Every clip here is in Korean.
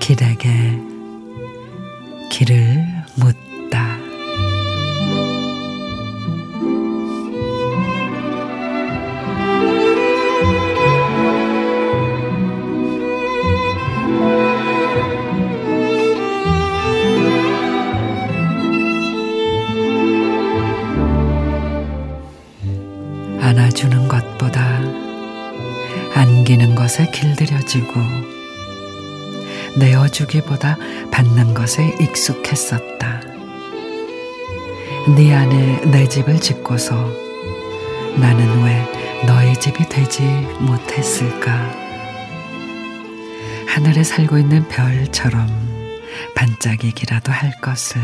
길에게 길을 묻 안아주는 것보다 안기는 것에 길들여지고 내어주기보다 받는 것에 익숙했었다. 네 안에 내 집을 짓고서 나는 왜 너의 집이 되지 못했을까? 하늘에 살고 있는 별처럼 반짝이기라도 할 것을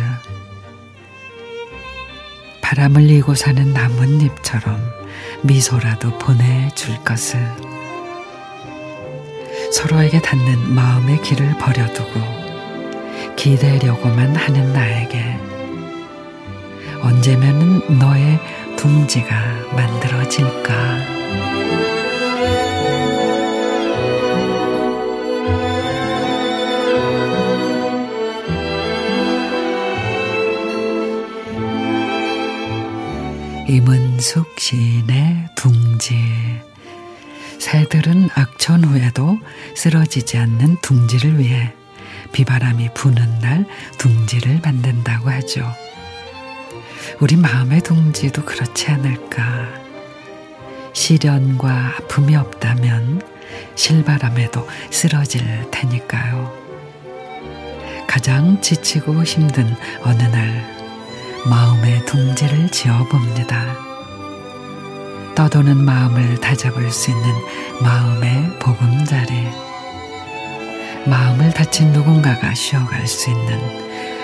바람을 이고 사는 나뭇잎처럼 미소라도 보내줄 것을 서로에게 닿는 마음의 길을 버려두고 기대려고만 하는 나에게 언제면은 너의 둥지가 만들어질까? 이문숙 시인의 둥지 새들은 악천 후에도 쓰러지지 않는 둥지를 위해 비바람이 부는 날 둥지를 만든다고 하죠. 우리 마음의 둥지도 그렇지 않을까. 시련과 아픔이 없다면 실바람에도 쓰러질 테니까요. 가장 지치고 힘든 어느 날 마음의 둥지를 지어봅니다. 떠도는 마음을 다잡을 수 있는 마음의 보금자리. 마음을 다친 누군가가 쉬어갈 수 있는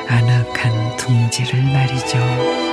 아늑한 둥지를 말이죠.